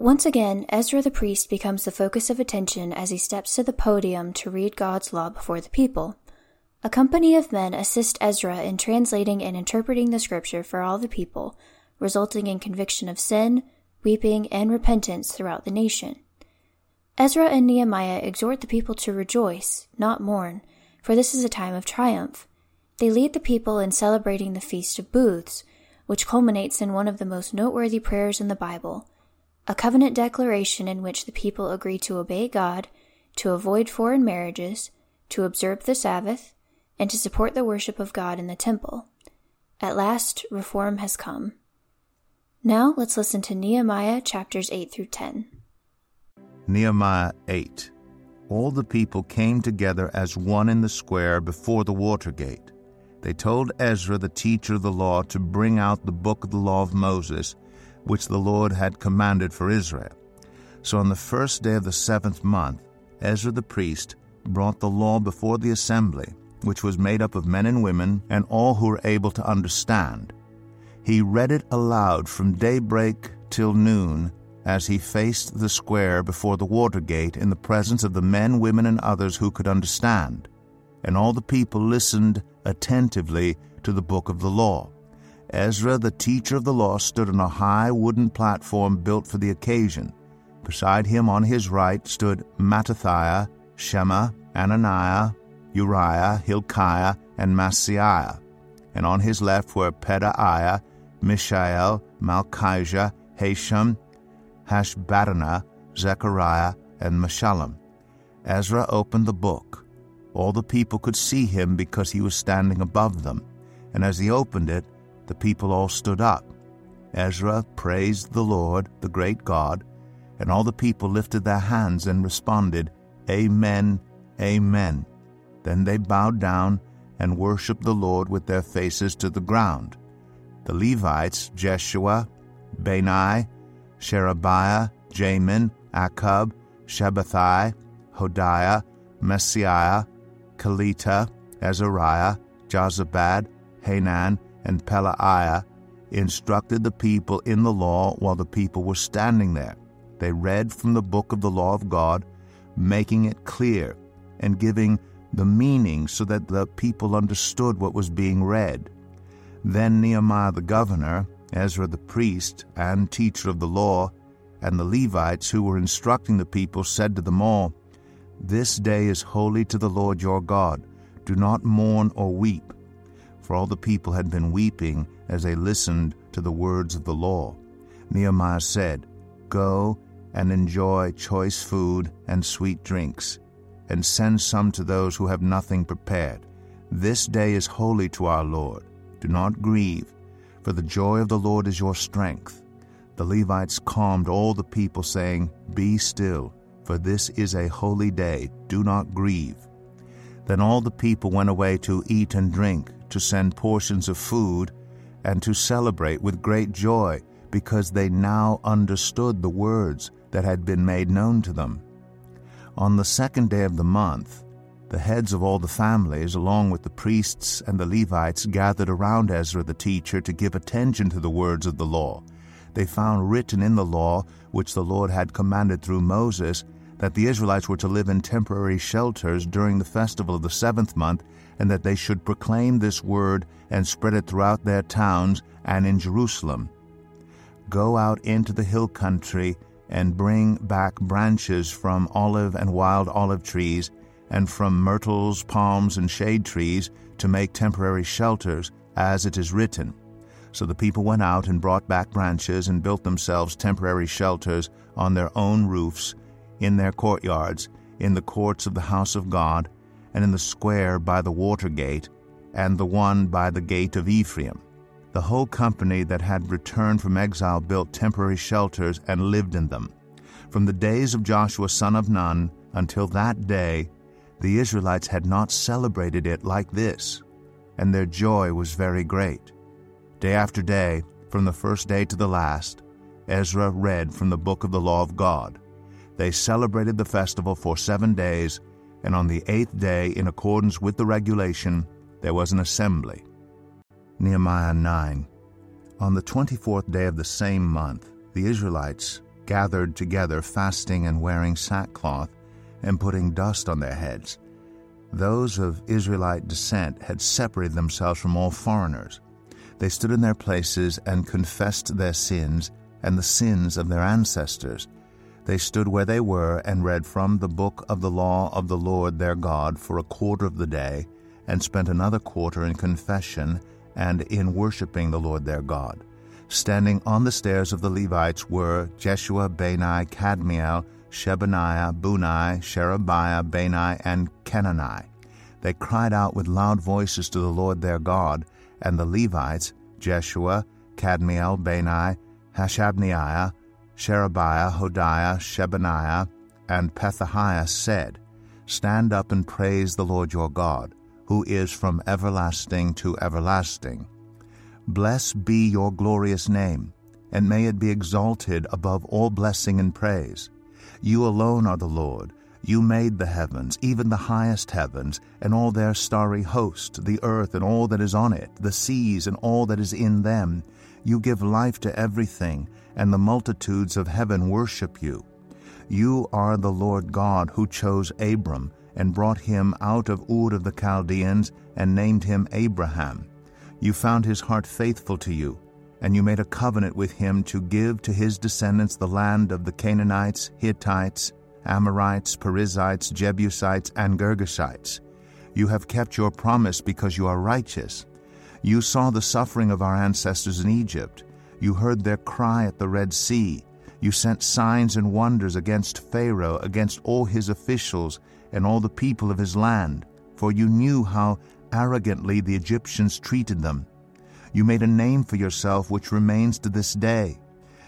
Once again, Ezra the priest becomes the focus of attention as he steps to the podium to read God's law before the people. A company of men assist Ezra in translating and interpreting the scripture for all the people, resulting in conviction of sin, weeping, and repentance throughout the nation. Ezra and Nehemiah exhort the people to rejoice, not mourn, for this is a time of triumph. They lead the people in celebrating the Feast of Booths, which culminates in one of the most noteworthy prayers in the Bible a covenant declaration in which the people agree to obey God, to avoid foreign marriages, to observe the Sabbath, and to support the worship of God in the temple. At last, reform has come. Now let's listen to Nehemiah chapters 8 through 10. Nehemiah 8 All the people came together as one in the square before the water gate. They told Ezra, the teacher of the law, to bring out the book of the law of Moses which the Lord had commanded for Israel. So on the first day of the seventh month, Ezra the priest brought the law before the assembly, which was made up of men and women and all who were able to understand. He read it aloud from daybreak till noon as he faced the square before the water gate in the presence of the men, women, and others who could understand. And all the people listened attentively to the book of the law. Ezra, the teacher of the law, stood on a high wooden platform built for the occasion. Beside him on his right stood Mattithiah, Shema, Ananiah, Uriah, Hilkiah, and Maaseiah. And on his left were Pedaiah, Mishael, Malchijah, Hashum, Hashbaddanah, Zechariah, and Meshullam. Ezra opened the book. All the people could see him because he was standing above them. And as he opened it, the people all stood up. Ezra praised the Lord, the great God, and all the people lifted their hands and responded, Amen, Amen. Then they bowed down and worshipped the Lord with their faces to the ground. The Levites, Jeshua, Bani, Sherebiah, Jamin, Akkub, Shabbethai, Hodiah, Maaseiah, Kelita, Azariah, Jozabad, Hanan, and Pelaiah instructed the people in the law while the people were standing there. They read from the book of the law of God, making it clear and giving the meaning so that the people understood what was being read. Then Nehemiah the governor, Ezra the priest and teacher of the law, and the Levites who were instructing the people said to them all, This day is holy to the Lord your God. Do not mourn or weep for all the people had been weeping as they listened to the words of the law. Nehemiah said, Go and enjoy choice food and sweet drinks, and send some to those who have nothing prepared. This day is holy to our Lord. Do not grieve, for the joy of the Lord is your strength. The Levites calmed all the people, saying, Be still, for this is a holy day. Do not grieve. Then all the people went away to eat and drink to send portions of food, and to celebrate with great joy because they now understood the words that had been made known to them. On the second day of the month, the heads of all the families, along with the priests and the Levites, gathered around Ezra the teacher to give attention to the words of the law. They found written in the law, which the Lord had commanded through Moses, that the Israelites were to live in temporary shelters during the festival of the seventh month, and that they should proclaim this word and spread it throughout their towns and in Jerusalem. Go out into the hill country and bring back branches from olive and wild olive trees, and from myrtles, palms, and shade trees to make temporary shelters, as it is written. So the people went out and brought back branches and built themselves temporary shelters on their own roofs in their courtyards, in the courts of the house of God, and in the square by the water gate, and the one by the gate of Ephraim. The whole company that had returned from exile built temporary shelters and lived in them. From the days of Joshua son of Nun until that day, the Israelites had not celebrated it like this, and their joy was very great. Day after day, from the first day to the last, Ezra read from the book of the law of God. They celebrated the festival for seven days, and on the eighth day, in accordance with the regulation, there was an assembly. Nehemiah 9. On the twenty fourth day of the same month, the Israelites gathered together, fasting and wearing sackcloth, and putting dust on their heads. Those of Israelite descent had separated themselves from all foreigners. They stood in their places and confessed their sins and the sins of their ancestors. They stood where they were and read from the book of the law of the Lord their God for a quarter of the day, and spent another quarter in confession and in worshiping the Lord their God. Standing on the stairs of the Levites were Jeshua, Bani, Kadmiel, Shebaniah, Bunni, Sherebiah, Bani, and Kenani. They cried out with loud voices to the Lord their God, and the Levites, Jeshua, Kadmiel, Bani, Hashabneiah, Sherebiah, Hodiah, Shebaniah, and Pethahiah said, Stand up and praise the Lord your God, who is from everlasting to everlasting. Blessed be your glorious name, and may it be exalted above all blessing and praise. You alone are the Lord. You made the heavens, even the highest heavens, and all their starry host, the earth and all that is on it, the seas and all that is in them. You give life to everything, and the multitudes of heaven worship you. You are the Lord God who chose Abram and brought him out of Ur of the Chaldeans and named him Abraham. You found his heart faithful to you, and you made a covenant with him to give to his descendants the land of the Canaanites, Hittites, Amorites, Perizzites, Jebusites, and Girgashites. You have kept your promise because you are righteous. You saw the suffering of our ancestors in Egypt. You heard their cry at the Red Sea. You sent signs and wonders against Pharaoh, against all his officials, and all the people of his land, for you knew how arrogantly the Egyptians treated them. You made a name for yourself which remains to this day.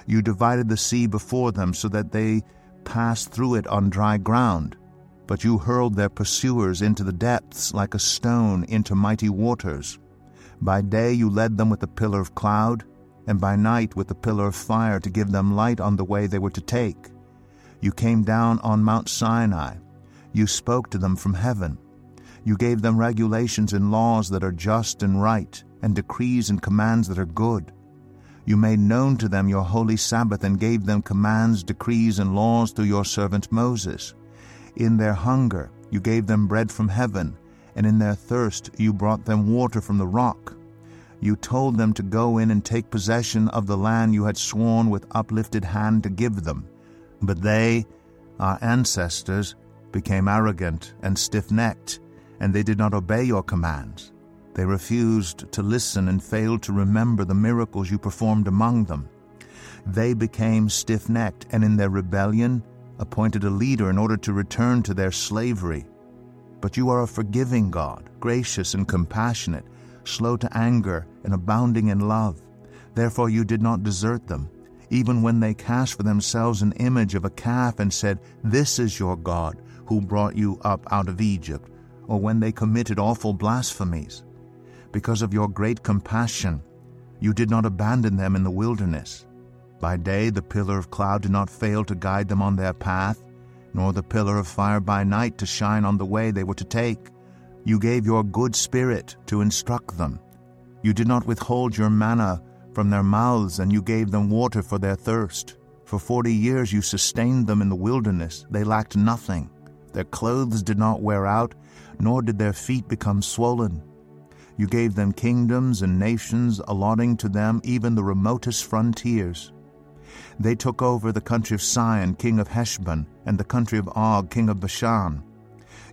You divided the sea before them so that they passed through it on dry ground. But you hurled their pursuers into the depths like a stone into mighty waters. By day you led them with a pillar of cloud, and by night with a pillar of fire to give them light on the way they were to take. You came down on Mount Sinai. You spoke to them from heaven. You gave them regulations and laws that are just and right, and decrees and commands that are good. You made known to them your holy Sabbath and gave them commands, decrees, and laws through your servant Moses. In their hunger you gave them bread from heaven, and in their thirst you brought them water from the rock. You told them to go in and take possession of the land you had sworn with uplifted hand to give them. But they, our ancestors, became arrogant and stiff necked, and they did not obey your commands. They refused to listen and failed to remember the miracles you performed among them. They became stiff necked and in their rebellion appointed a leader in order to return to their slavery. But you are a forgiving God, gracious and compassionate, slow to anger and abounding in love. Therefore you did not desert them, even when they cast for themselves an image of a calf and said, This is your God, who brought you up out of Egypt, or when they committed awful blasphemies. Because of your great compassion, you did not abandon them in the wilderness. By day the pillar of cloud did not fail to guide them on their path, nor the pillar of fire by night to shine on the way they were to take. You gave your good spirit to instruct them. You did not withhold your manna from their mouths, and you gave them water for their thirst. For forty years you sustained them in the wilderness. They lacked nothing. Their clothes did not wear out, nor did their feet become swollen. You gave them kingdoms and nations, allotting to them even the remotest frontiers. They took over the country of Sihon, king of Heshbon, and the country of Og, king of Bashan.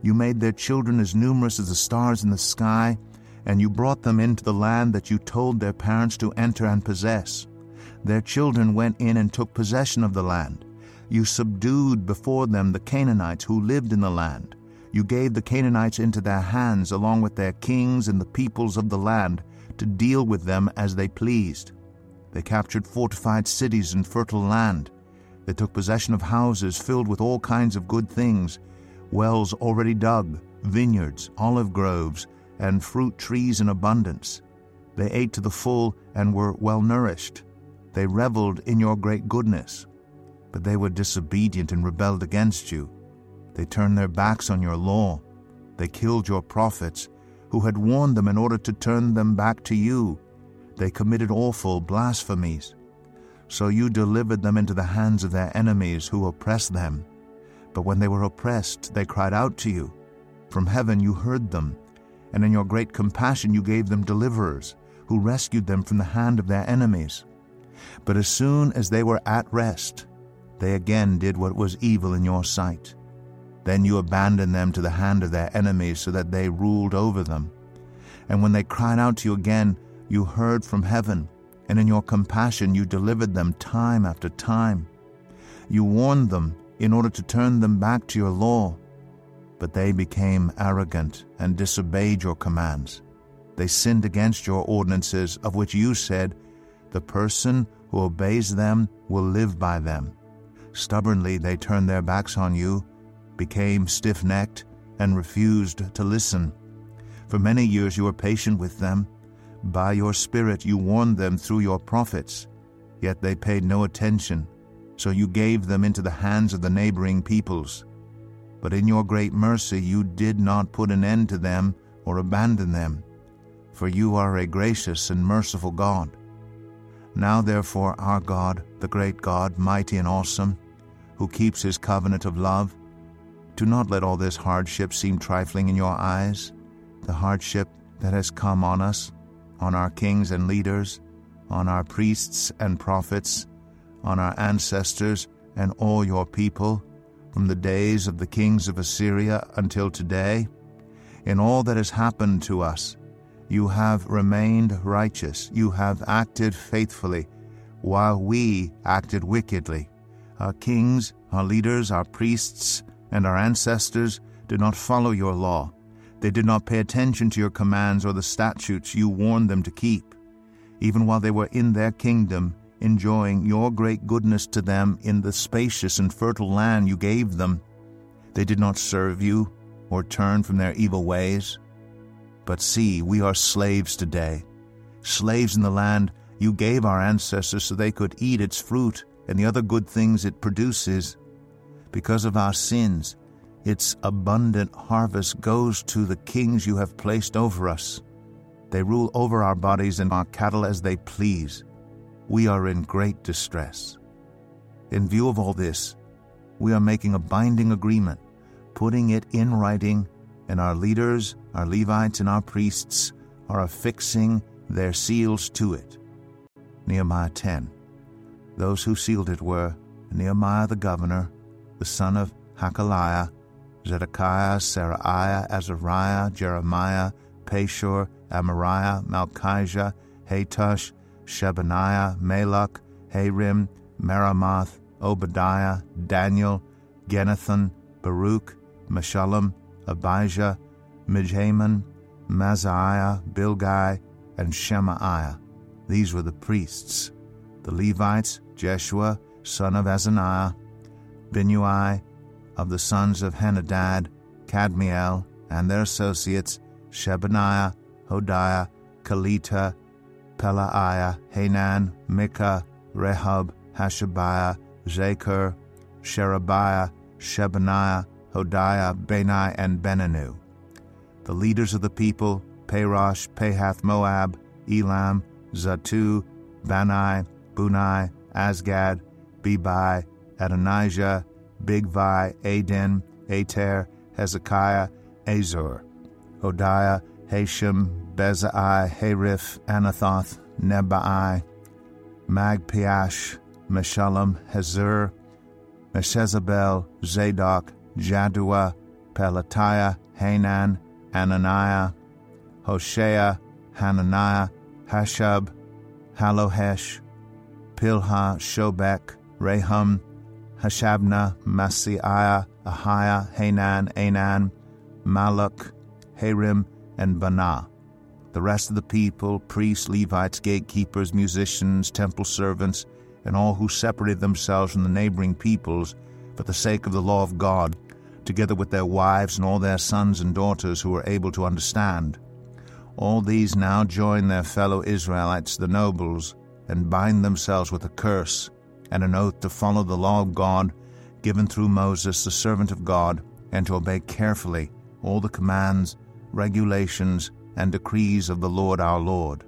You made their children as numerous as the stars in the sky, and you brought them into the land that you told their parents to enter and possess. Their children went in and took possession of the land. You subdued before them the Canaanites who lived in the land. You gave the Canaanites into their hands, along with their kings and the peoples of the land, to deal with them as they pleased. They captured fortified cities and fertile land. They took possession of houses filled with all kinds of good things, wells already dug, vineyards, olive groves, and fruit trees in abundance. They ate to the full and were well nourished. They reveled in your great goodness. But they were disobedient and rebelled against you. They turned their backs on your law. They killed your prophets, who had warned them in order to turn them back to you. They committed awful blasphemies. So you delivered them into the hands of their enemies who oppressed them. But when they were oppressed, they cried out to you. From heaven you heard them, and in your great compassion you gave them deliverers, who rescued them from the hand of their enemies. But as soon as they were at rest, they again did what was evil in your sight. Then you abandoned them to the hand of their enemies so that they ruled over them. And when they cried out to you again, you heard from heaven, and in your compassion you delivered them time after time. You warned them in order to turn them back to your law. But they became arrogant and disobeyed your commands. They sinned against your ordinances, of which you said, The person who obeys them will live by them. Stubbornly they turned their backs on you, became stiff necked, and refused to listen. For many years you were patient with them. By your Spirit you warned them through your prophets, yet they paid no attention, so you gave them into the hands of the neighboring peoples. But in your great mercy you did not put an end to them or abandon them, for you are a gracious and merciful God. Now therefore, our God, the great God, mighty and awesome, who keeps his covenant of love, do not let all this hardship seem trifling in your eyes, the hardship that has come on us, on our kings and leaders, on our priests and prophets, on our ancestors and all your people, from the days of the kings of Assyria until today. In all that has happened to us, you have remained righteous, you have acted faithfully, while we acted wickedly. Our kings, our leaders, our priests, and our ancestors did not follow your law. They did not pay attention to your commands or the statutes you warned them to keep. Even while they were in their kingdom, enjoying your great goodness to them in the spacious and fertile land you gave them, they did not serve you or turn from their evil ways. But see, we are slaves today, slaves in the land you gave our ancestors so they could eat its fruit and the other good things it produces. Because of our sins, its abundant harvest goes to the kings you have placed over us. They rule over our bodies and our cattle as they please. We are in great distress. In view of all this, we are making a binding agreement, putting it in writing, and our leaders, our Levites, and our priests are affixing their seals to it. Nehemiah 10. Those who sealed it were Nehemiah the governor, the son of Hakaliah, Zedekiah, Seraiah, Azariah, Jeremiah, Pashur, Amariah, Malchijah, Hattush, Shebaniah, Malluch, Harim, Meremoth, Obadiah, Daniel, Ginnethon, Baruch, Meshullam, Abijah, Mijamin, Maaseiah, Bilgai, and Shemaiah. These were the priests. The Levites, Jeshua, son of Azaniah, Binnui, of the sons of Henadad, Kadmiel, and their associates, Shebaniah, Hodiah, Kelita, Pelaiah, Hanan, Micah, Rehob, Hashabiah, Zakkur, Sherebiah, Shebaniah, Hodiah, Bani, and Beninu. The leaders of the people, Parosh, Pahath Moab, Elam, Zattu, Bani, Bunni, Azgad, Bebai, Adonijah, Bigvai, Adin, Ater, Hezekiah, Azzur, Hodiah, Hashum, Bezai, Hariph, Anathoth, Nebai, Magpiash, Meshullam, Hazur, Meshezabel, Zadok, Jaddua, Pelatiah, Hanan, Ananiah, Hoshea, Hananiah, Hasshub, Hallohesh, Pilha, Shobek, Rehum, Hashabnah, Maaseiah, Ahiah, Hanan, Anan, Malluch, Harim, and Baanah. The rest of the people, priests, Levites, gatekeepers, musicians, temple servants, and all who separated themselves from the neighboring peoples for the sake of the law of God, together with their wives and all their sons and daughters who were able to understand. All these now join their fellow Israelites, the nobles, and bind themselves with a curse and an oath to follow the law of God given through Moses, the servant of God, and to obey carefully all the commands, regulations, and decrees of the Lord our Lord.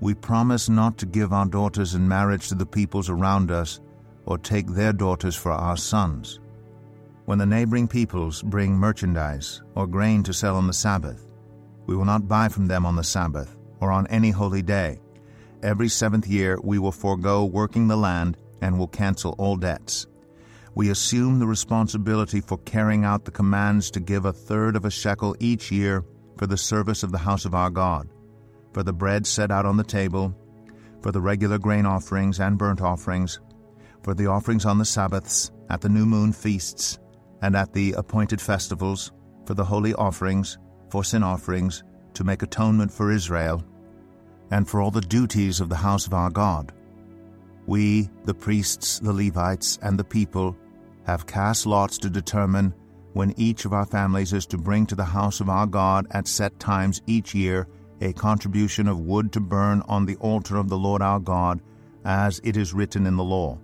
We promise not to give our daughters in marriage to the peoples around us, or take their daughters for our sons. When the neighboring peoples bring merchandise or grain to sell on the Sabbath, we will not buy from them on the Sabbath or on any holy day. Every seventh year we will forego working the land and will cancel all debts. We assume the responsibility for carrying out the commands to give a third of a shekel each year for the service of the house of our God, for the bread set out on the table, for the regular grain offerings and burnt offerings, for the offerings on the Sabbaths, at the new moon feasts, and at the appointed festivals, for the holy offerings, for sin offerings, to make atonement for Israel, and for all the duties of the house of our God. We, the priests, the Levites, and the people, have cast lots to determine when each of our families is to bring to the house of our God at set times each year a contribution of wood to burn on the altar of the Lord our God, as it is written in the law.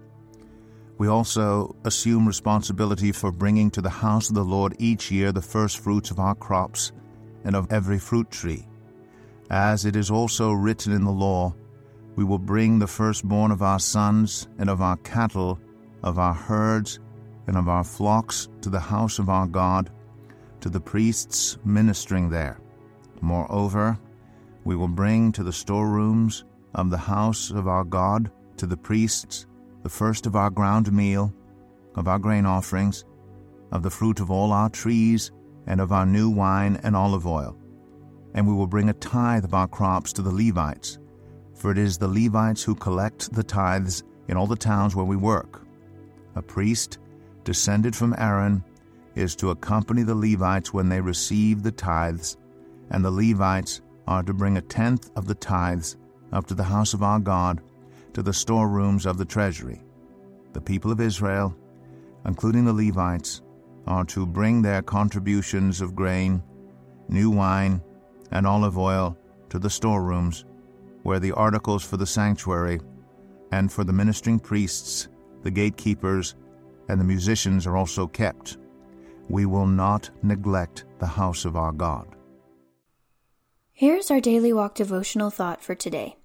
We also assume responsibility for bringing to the house of the Lord each year the first fruits of our crops and of every fruit tree. As it is also written in the law, we will bring the firstborn of our sons and of our cattle, of our herds, and of our flocks to the house of our God, to the priests ministering there. Moreover, we will bring to the storerooms of the house of our God, to the priests, the first of our ground meal, of our grain offerings, of the fruit of all our trees, and of our new wine and olive oil. And we will bring a tithe of our crops to the Levites, for it is the Levites who collect the tithes in all the towns where we work. A priest, descended from Aaron, is to accompany the Levites when they receive the tithes, and the Levites are to bring a tenth of the tithes up to the house of our God, to the storerooms of the treasury. The people of Israel, including the Levites, are to bring their contributions of grain, new wine, and olive oil to the storerooms, where the articles for the sanctuary and for the ministering priests, the gatekeepers, and the musicians are also kept. We will not neglect the house of our God. Here's our daily walk devotional thought for today.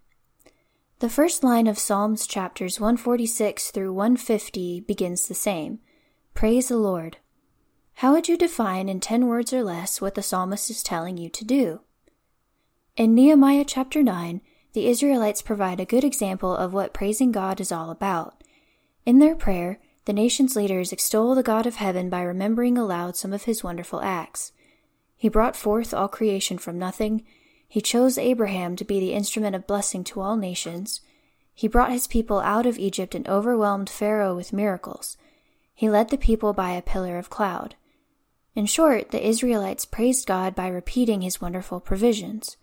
The first line of Psalms chapters 146 through 150 begins the same Praise the Lord. How would you define in 10 words or less what the psalmist is telling you to do? In Nehemiah chapter 9, the Israelites provide a good example of what praising God is all about. In their prayer, the nation's leaders extol the God of heaven by remembering aloud some of his wonderful acts. He brought forth all creation from nothing. He chose Abraham to be the instrument of blessing to all nations. He brought his people out of Egypt and overwhelmed Pharaoh with miracles. He led the people by a pillar of cloud. In short, the Israelites praised God by repeating his wonderful provisions.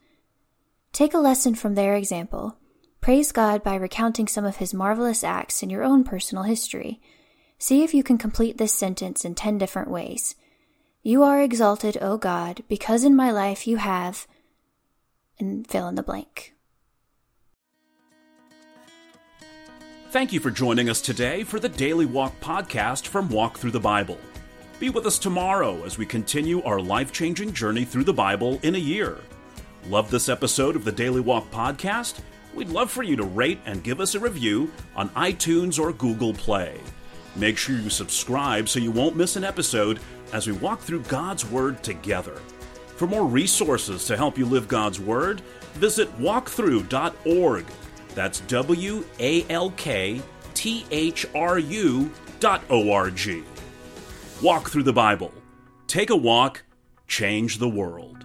Take a lesson from their example. Praise God by recounting some of his marvelous acts in your own personal history. See if you can complete this sentence in 10 different ways. You are exalted, O God, because in my life you have, and fill in the blank. Thank you for joining us today for the Daily Walk podcast from Walk Through the Bible. Be with us tomorrow as we continue our life changing journey through the Bible in a year. Love this episode of the Daily Walk podcast? We'd love for you to rate and give us a review on iTunes or Google Play. Make sure you subscribe so you won't miss an episode as we walk through God's Word together. For more resources to help you live God's Word, visit walkthru.org. That's W A L K T H R U dot O R G. Walk through the Bible. Take a walk, change the world.